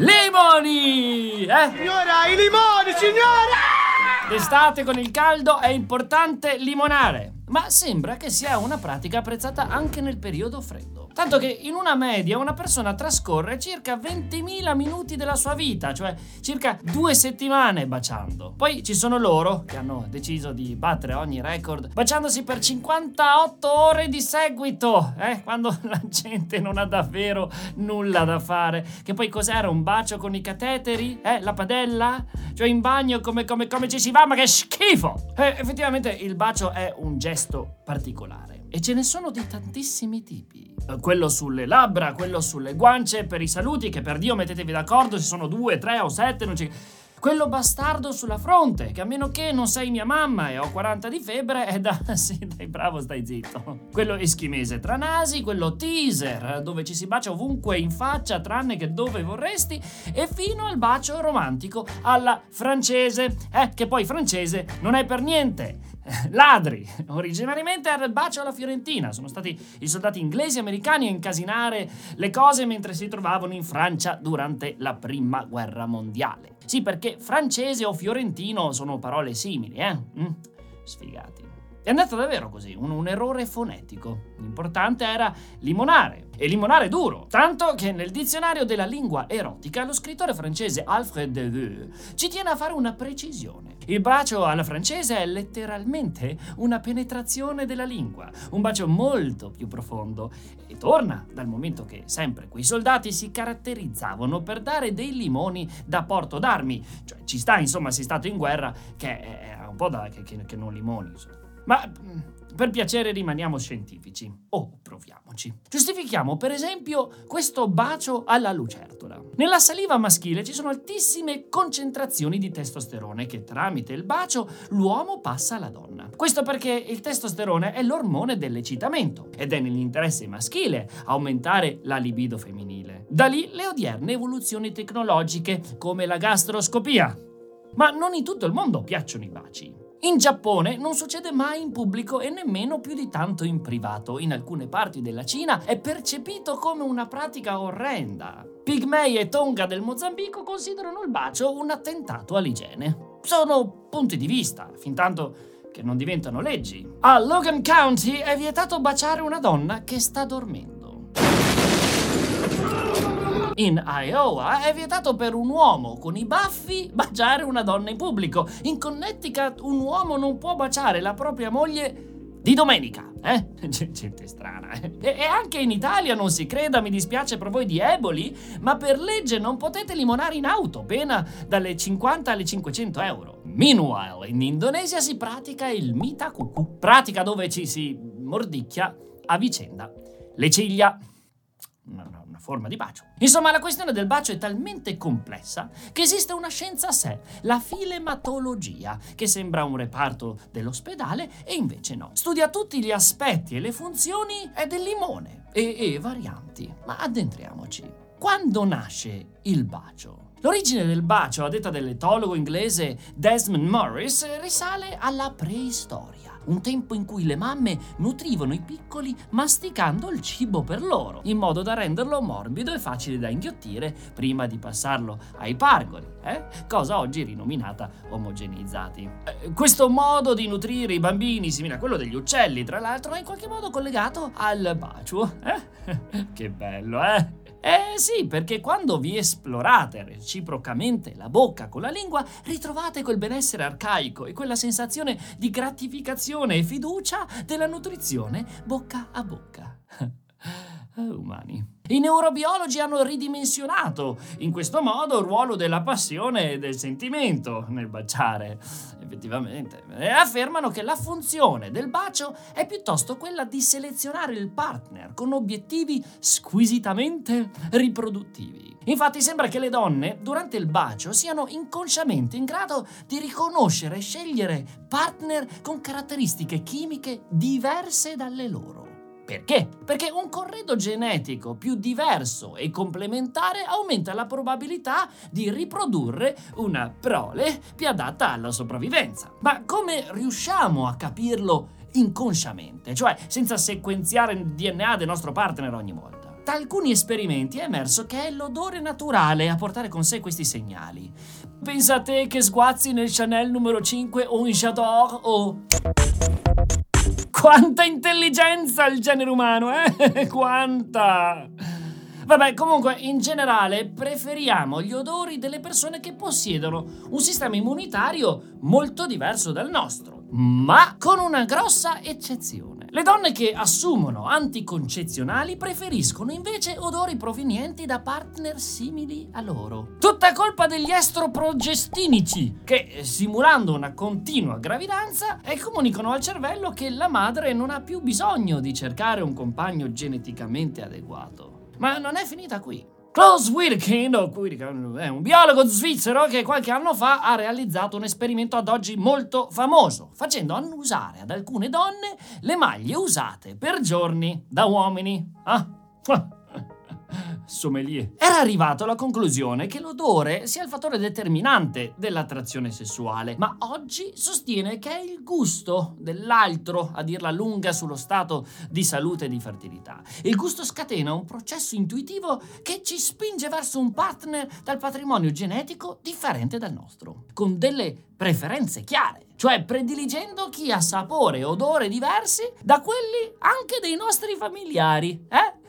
Limoni! Eh? Signora, i limoni, signora! D'estate con il caldo è importante limonare, ma sembra che sia una pratica apprezzata anche nel periodo freddo. Tanto che in una media una persona trascorre circa 20.000 minuti della sua vita, cioè circa due settimane baciando. Poi ci sono loro che hanno deciso di battere ogni record baciandosi per 58 ore di seguito, eh? quando la gente non ha davvero nulla da fare. Che poi cos'era un bacio con i cateteri? Eh? La padella? Cioè in bagno come, come, come ci si va? Ma che schifo! Eh, effettivamente il bacio è un gesto particolare. E ce ne sono di tantissimi tipi. Quello sulle labbra, quello sulle guance, per i saluti, che per Dio mettetevi d'accordo se sono due, tre o sette, non ci... Quello bastardo sulla fronte, che a meno che non sei mia mamma e ho 40 di febbre, è da... sì, dai, bravo, stai zitto. Quello eschimese tra nasi, quello teaser, dove ci si bacia ovunque in faccia, tranne che dove vorresti, e fino al bacio romantico alla francese, eh, che poi francese non è per niente ladri. Originariamente era il bacio alla Fiorentina. Sono stati i soldati inglesi e americani a incasinare le cose mentre si trovavano in Francia durante la prima guerra mondiale. Sì, perché francese o fiorentino sono parole simili, eh? Mm? Sfigati. È andata davvero così, un, un, errore fonetico. L'importante era limonare, e limonare duro, tanto che nel dizionario della lingua erotica lo scrittore francese Alfred Deveux ci tiene a fare una precisione. Il bacio alla francese è letteralmente una penetrazione della lingua, un bacio molto più profondo, e torna dal momento che sempre quei soldati si caratterizzavano per dare dei limoni da porto d'armi, cioè ci sta insomma è stato in guerra che è un po' da che, che, che non limoni insomma. Ma mm, per piacere rimaniamo scientifici. Oh, proviamoci. Giustifichiamo per esempio questo bacio alla lucertola. Nella saliva maschile ci sono altissime concentrazioni di testosterone che tramite il bacio l'uomo passa alla donna. Questo perché il testosterone è l'ormone dell'eccitamento ed è nell'interesse maschile aumentare la libido femminile. Da lì le odierne evoluzioni tecnologiche come la gastroscopia. Ma non in tutto il mondo piacciono i baci. In Giappone non succede mai in pubblico e nemmeno più di tanto in privato. In alcune parti della Cina è percepito come una pratica orrenda. Pigmei e Tonga del Mozambico considerano il bacio un attentato all'igiene. Sono punti di vista, fin tanto che non diventano leggi. A Logan County è vietato baciare una donna che sta dormendo. In Iowa è vietato per un uomo con i baffi baciare una donna in pubblico. In Connecticut un uomo non può baciare la propria moglie di domenica, eh? Gente strana, eh? E, anche in Italia non si creda, mi dispiace per voi di Eboli, ma per legge non potete limonare in auto, pena dalle 50 alle 500 euro. Meanwhile, in Indonesia si pratica il mita kuku, pratica dove ci si mordicchia a vicenda le ciglia una, una, forma di bacio. Insomma, la questione del bacio è talmente complessa che esiste una scienza a sé, la filematologia, che sembra un reparto dell'ospedale e invece no. Studia tutti gli aspetti e le funzioni del limone e, e varianti. Ma addentriamoci. Quando nasce il bacio? L'origine del bacio, a detta dell'etologo inglese Desmond Morris, risale alla preistoria un tempo in cui le mamme nutrivano i piccoli masticando il cibo per loro, in modo da renderlo morbido e facile da inghiottire prima di passarlo ai pargoli, eh? cosa oggi rinominata omogeneizzati. Eh, questo modo di nutrire i bambini, simile a quello degli uccelli, tra l'altro, è in qualche modo collegato al bacio. Eh? che bello, eh? Eh sì, perché quando vi esplorate reciprocamente la bocca con la lingua, ritrovate quel benessere arcaico e quella sensazione di gratificazione e fiducia della nutrizione bocca a bocca. Umani. I neurobiologi hanno ridimensionato in questo modo il ruolo della passione e del sentimento nel baciare, effettivamente, affermano che la funzione del bacio è piuttosto quella di selezionare il partner con obiettivi squisitamente riproduttivi. Infatti sembra che le donne durante il bacio siano inconsciamente in grado di riconoscere e scegliere partner con caratteristiche chimiche diverse dalle loro. Perché? Perché un corredo genetico più diverso e complementare aumenta la probabilità di riprodurre una prole più adatta alla sopravvivenza. Ma come riusciamo a capirlo inconsciamente, cioè senza sequenziare il DNA del nostro partner ogni volta? Da alcuni esperimenti è emerso che è l'odore naturale a portare con sé questi segnali. Pensa a te che sguazzi nel Chanel numero 5 o in J'adore o... Quanta intelligenza il genere umano, eh? Quanta! Vabbè, comunque, in generale preferiamo gli odori delle persone che possiedono un sistema immunitario molto diverso dal nostro, ma con una grossa eccezione. Le donne che assumono anticoncezionali preferiscono invece odori provenienti da partner simili a loro. Tutta colpa degli estroprogestinici, che simulando una continua gravidanza eh, comunicano al cervello che la madre non ha più bisogno di cercare un compagno geneticamente adeguato. Ma non è finita qui. Klaus Wirkin, è un biologo svizzero che qualche anno fa ha realizzato un esperimento ad oggi molto famoso, facendo annusare ad alcune donne le maglie usate per giorni da uomini. Ah, sommelier. Era arrivato alla conclusione che l'odore sia il fattore determinante dell'attrazione sessuale, ma oggi sostiene che è il gusto dell'altro a dirla lunga sullo stato di salute e di fertilità. Il gusto scatena un processo intuitivo che ci spinge verso un partner dal patrimonio genetico differente dal nostro, con delle preferenze chiare cioè prediligendo chi ha sapore e odore diversi da quelli anche dei nostri familiari, eh?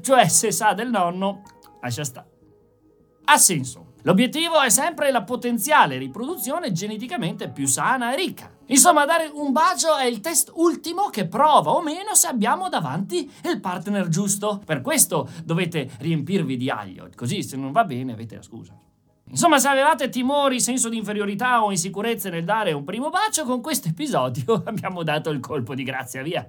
Cioè, se sa del nonno, lascia stare. Ha senso. L'obiettivo è sempre la potenziale riproduzione geneticamente più sana e ricca. Insomma, dare un bacio è il test ultimo che prova o meno se abbiamo davanti il partner giusto. Per questo dovete riempirvi di aglio, così se non va bene avete la scusa. Insomma, se avevate timori, senso di inferiorità o insicurezze nel dare un primo bacio, con questo episodio abbiamo dato il colpo di grazia, via.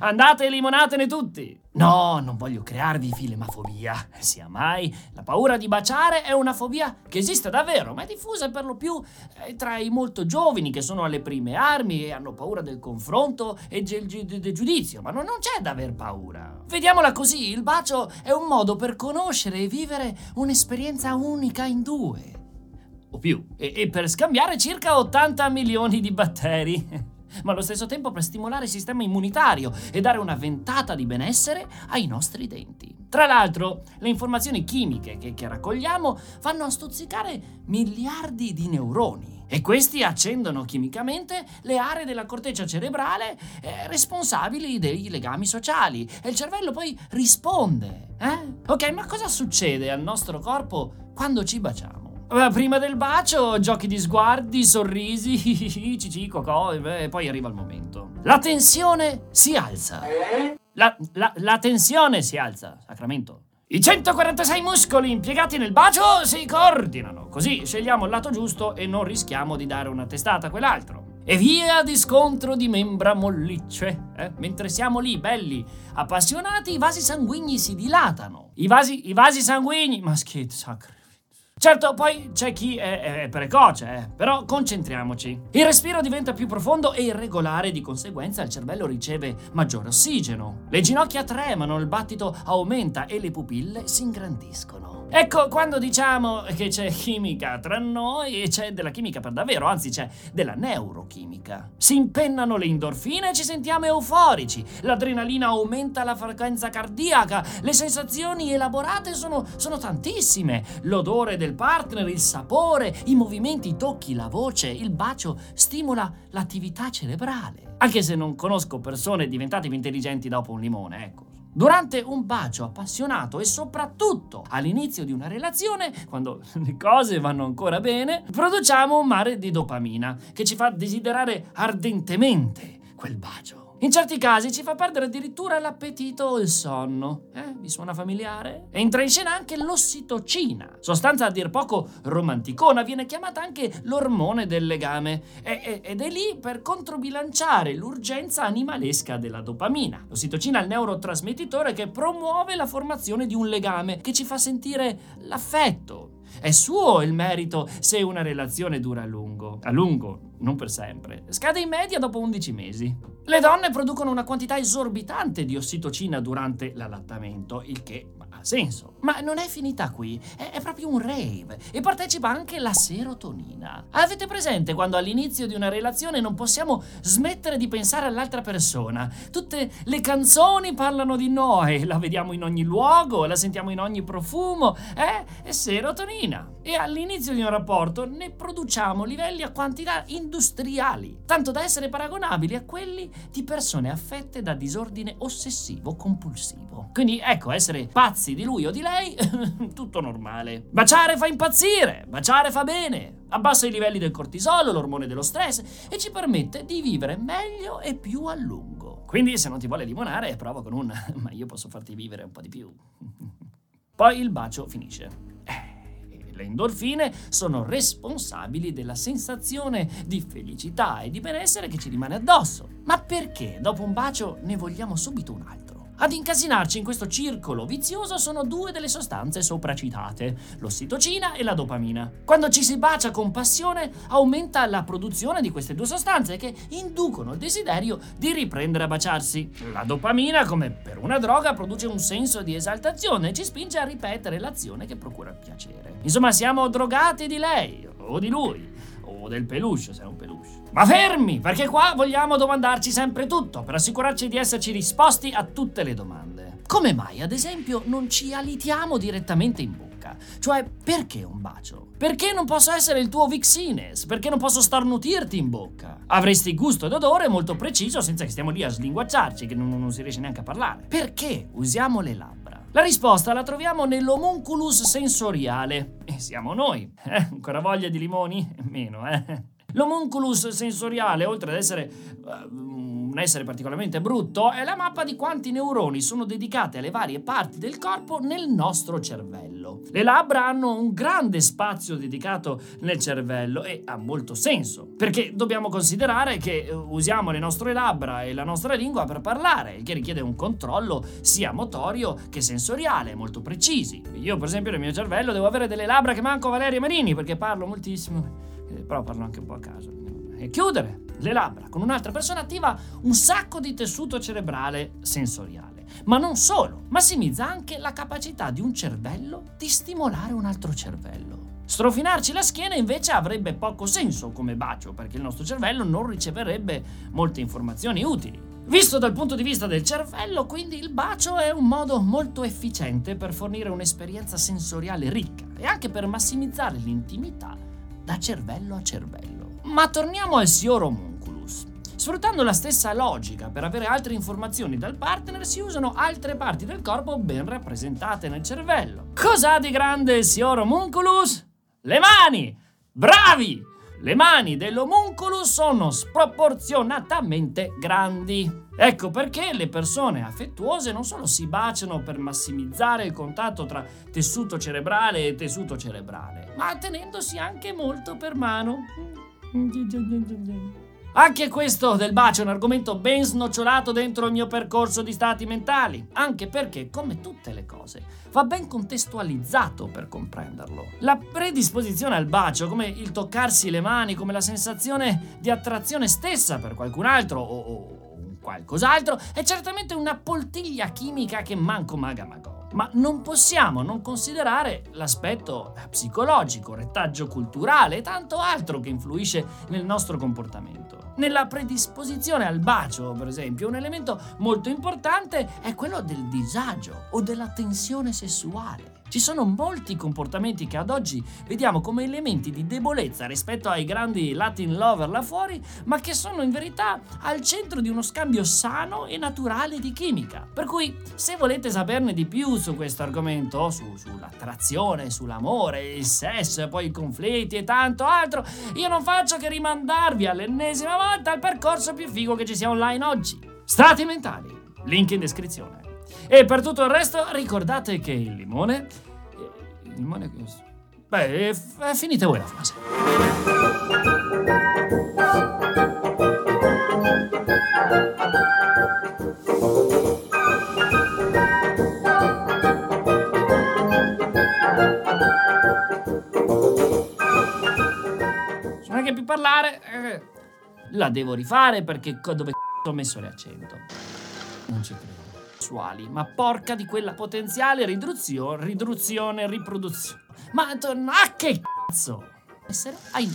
Andate e limonatene tutti! No, non voglio crearvi filemafobia. Sia mai, la paura di baciare è una fobia che esiste davvero, ma è diffusa per lo più eh, tra i molto giovani che sono alle prime armi e hanno paura del confronto e del, del giudizio, ma non, non c'è da aver paura. Vediamola così, il bacio è un modo per conoscere e vivere un'esperienza unica in due. O più, e, e per scambiare circa 80 milioni di batteri ma allo stesso tempo per stimolare il sistema immunitario e dare una ventata di benessere ai nostri denti. Tra l'altro, le informazioni chimiche che, che raccogliamo fanno stuzzicare miliardi di neuroni. E questi accendono chimicamente le aree della corteccia cerebrale eh, responsabili dei legami sociali. E il cervello poi risponde. Eh? Ok, ma cosa succede al nostro corpo quando ci baciamo? Prima del bacio, giochi di sguardi, sorrisi, cici, cocò, e poi arriva il momento. La tensione si alza. La, la, la tensione si alza, Sacramento. I 146 muscoli impiegati nel bacio si coordinano, così scegliamo il lato giusto e non rischiamo di dare una testata a quell'altro. E via di scontro di membra mollicce. Eh? Mentre siamo lì, belli, appassionati, i vasi sanguigni si dilatano. I vasi, i vasi sanguigni... Ma schiet, sacro. Certo, poi c'è chi è, è precoce, eh. però concentriamoci. Il respiro diventa più profondo e irregolare, di conseguenza il cervello riceve maggiore ossigeno. Le ginocchia tremano, il battito aumenta e le pupille si ingrandiscono. Ecco, quando diciamo che c'è chimica tra noi, c'è della chimica per davvero, anzi c'è della neurochimica. Si impennano le endorfine e ci sentiamo euforici, l'adrenalina aumenta la frequenza cardiaca, le sensazioni elaborate sono, sono tantissime, l'odore del partner, il sapore, i movimenti, i tocchi, la voce, il bacio stimola l'attività cerebrale. Anche se non conosco persone diventate più intelligenti dopo un limone, ecco. Durante un bacio appassionato e soprattutto all'inizio di una relazione, quando le cose vanno ancora bene, produciamo un mare di dopamina che ci fa desiderare ardentemente quel bacio. In certi casi ci fa perdere addirittura l'appetito o il sonno. Eh, vi suona familiare? Entra in scena anche l'ossitocina, sostanza a dir poco romanticona, viene chiamata anche l'ormone del legame e, ed è lì per controbilanciare l'urgenza animalesca della dopamina. L'ossitocina è il neurotrasmettitore che promuove la formazione di un legame che ci fa sentire l'affetto, è suo il merito se una relazione dura a lungo. A lungo, non per sempre. Scade in media dopo 11 mesi. Le donne producono una quantità esorbitante di ossitocina durante l'allattamento, il che senso. Ma non è finita qui, è, proprio un rave e partecipa anche la serotonina. Avete presente quando all'inizio di una relazione non possiamo smettere di pensare all'altra persona? Tutte le canzoni parlano di noi, la vediamo in ogni luogo, la sentiamo in ogni profumo, eh? È serotonina. E all'inizio di un rapporto ne produciamo livelli a quantità industriali, tanto da essere paragonabili a quelli di persone affette da disordine ossessivo compulsivo. Quindi ecco, essere pazzi di lui o di lei, tutto normale. Baciare fa impazzire, baciare fa bene, abbassa i livelli del cortisolo, l'ormone dello stress e ci permette di vivere meglio e più a lungo. Quindi se non ti vuole limonare, prova con un ma io posso farti vivere un po' di più. Poi il bacio finisce. Eh, le endorfine sono responsabili della sensazione di felicità e di benessere che ci rimane addosso. Ma perché dopo un bacio ne vogliamo subito un altro? Ad incasinarci in questo circolo vizioso sono due delle sostanze sopracitate, l'ossitocina e la dopamina. Quando ci si bacia con passione aumenta la produzione di queste due sostanze che inducono il desiderio di riprendere a baciarsi. La dopamina, come per una droga, produce un senso di esaltazione e ci spinge a ripetere l'azione che procura piacere. Insomma, siamo drogati di lei o di lui o del peluche se è un peluche. Ma fermi, perché qua vogliamo domandarci sempre tutto per assicurarci di esserci risposti a tutte le domande. Come mai, ad esempio, non ci alitiamo direttamente in bocca? Cioè, perché un bacio? Perché non posso essere il tuo Vixines? Perché non posso starnutirti in bocca? Avresti gusto ed odore molto preciso senza che stiamo lì a slinguacciarci, che non, non si riesce neanche a parlare. Perché usiamo le labbra? La risposta la troviamo nell'homunculus sensoriale. E siamo noi. Eh, ancora voglia di limoni? Meno, eh. L'homunculus sensoriale, oltre ad essere uh, un essere particolarmente brutto, è la mappa di quanti neuroni sono dedicati alle varie parti del corpo nel nostro cervello. Le labbra hanno un grande spazio dedicato nel cervello e ha molto senso, perché dobbiamo considerare che usiamo le nostre labbra e la nostra lingua per parlare, il che richiede un controllo sia motorio che sensoriale, molto precisi. Io, per esempio, nel mio cervello devo avere delle labbra che manco Valeria Marini perché parlo moltissimo eh, però parlo anche un po' a caso. E chiudere le labbra con un'altra persona attiva un sacco di tessuto cerebrale sensoriale. Ma non solo, massimizza anche la capacità di un cervello di stimolare un altro cervello. Strofinarci la schiena invece avrebbe poco senso come bacio, perché il nostro cervello non riceverebbe molte informazioni utili. Visto dal punto di vista del cervello, quindi il bacio è un modo molto efficiente per fornire un'esperienza sensoriale ricca e anche per massimizzare l'intimità da cervello a cervello. Ma torniamo al signor homunculus. Sfruttando la stessa logica per avere altre informazioni dal partner si usano altre parti del corpo ben rappresentate nel cervello. Cos'ha di grande il signor homunculus? Le mani! Bravi! Le mani dell'homunculus sono sproporzionatamente grandi. Ecco perché le persone affettuose non solo si baciano per massimizzare il contatto tra tessuto cerebrale e tessuto cerebrale, ma tenendosi anche molto per mano. Anche questo del bacio è un argomento ben snocciolato dentro il mio percorso di stati mentali, anche perché, come tutte le cose, va ben contestualizzato per comprenderlo. La predisposizione al bacio, come il toccarsi le mani, come la sensazione di attrazione stessa per qualcun altro o, o qualcos'altro, è certamente una poltiglia chimica che manco maga magò. Ma non possiamo non considerare l'aspetto psicologico, retaggio culturale e tanto altro che influisce nel nostro comportamento. Nella predisposizione al bacio, per esempio, un elemento molto importante è quello del disagio o della tensione sessuale. Ci sono molti comportamenti che ad oggi vediamo come elementi di debolezza rispetto ai grandi Latin lover là fuori, ma che sono in verità al centro di uno scambio sano e naturale di chimica. Per cui, se volete saperne di più su questo argomento, su, sull'attrazione, sull'amore, il sesso poi i conflitti e tanto altro, io non faccio che rimandarvi all'ennesima volta al percorso più figo che ci sia online oggi. Stati mentali, link in descrizione. E per tutto il resto ricordate che il limone... Il limone... Beh, è finita voi la frase. Parlare... La devo rifare perché dove ho messo le accento? Non ci credo. ma porca di quella potenziale riduzione, riduzione, riproduzione. Ma to- ah, che cazzo! Essere ai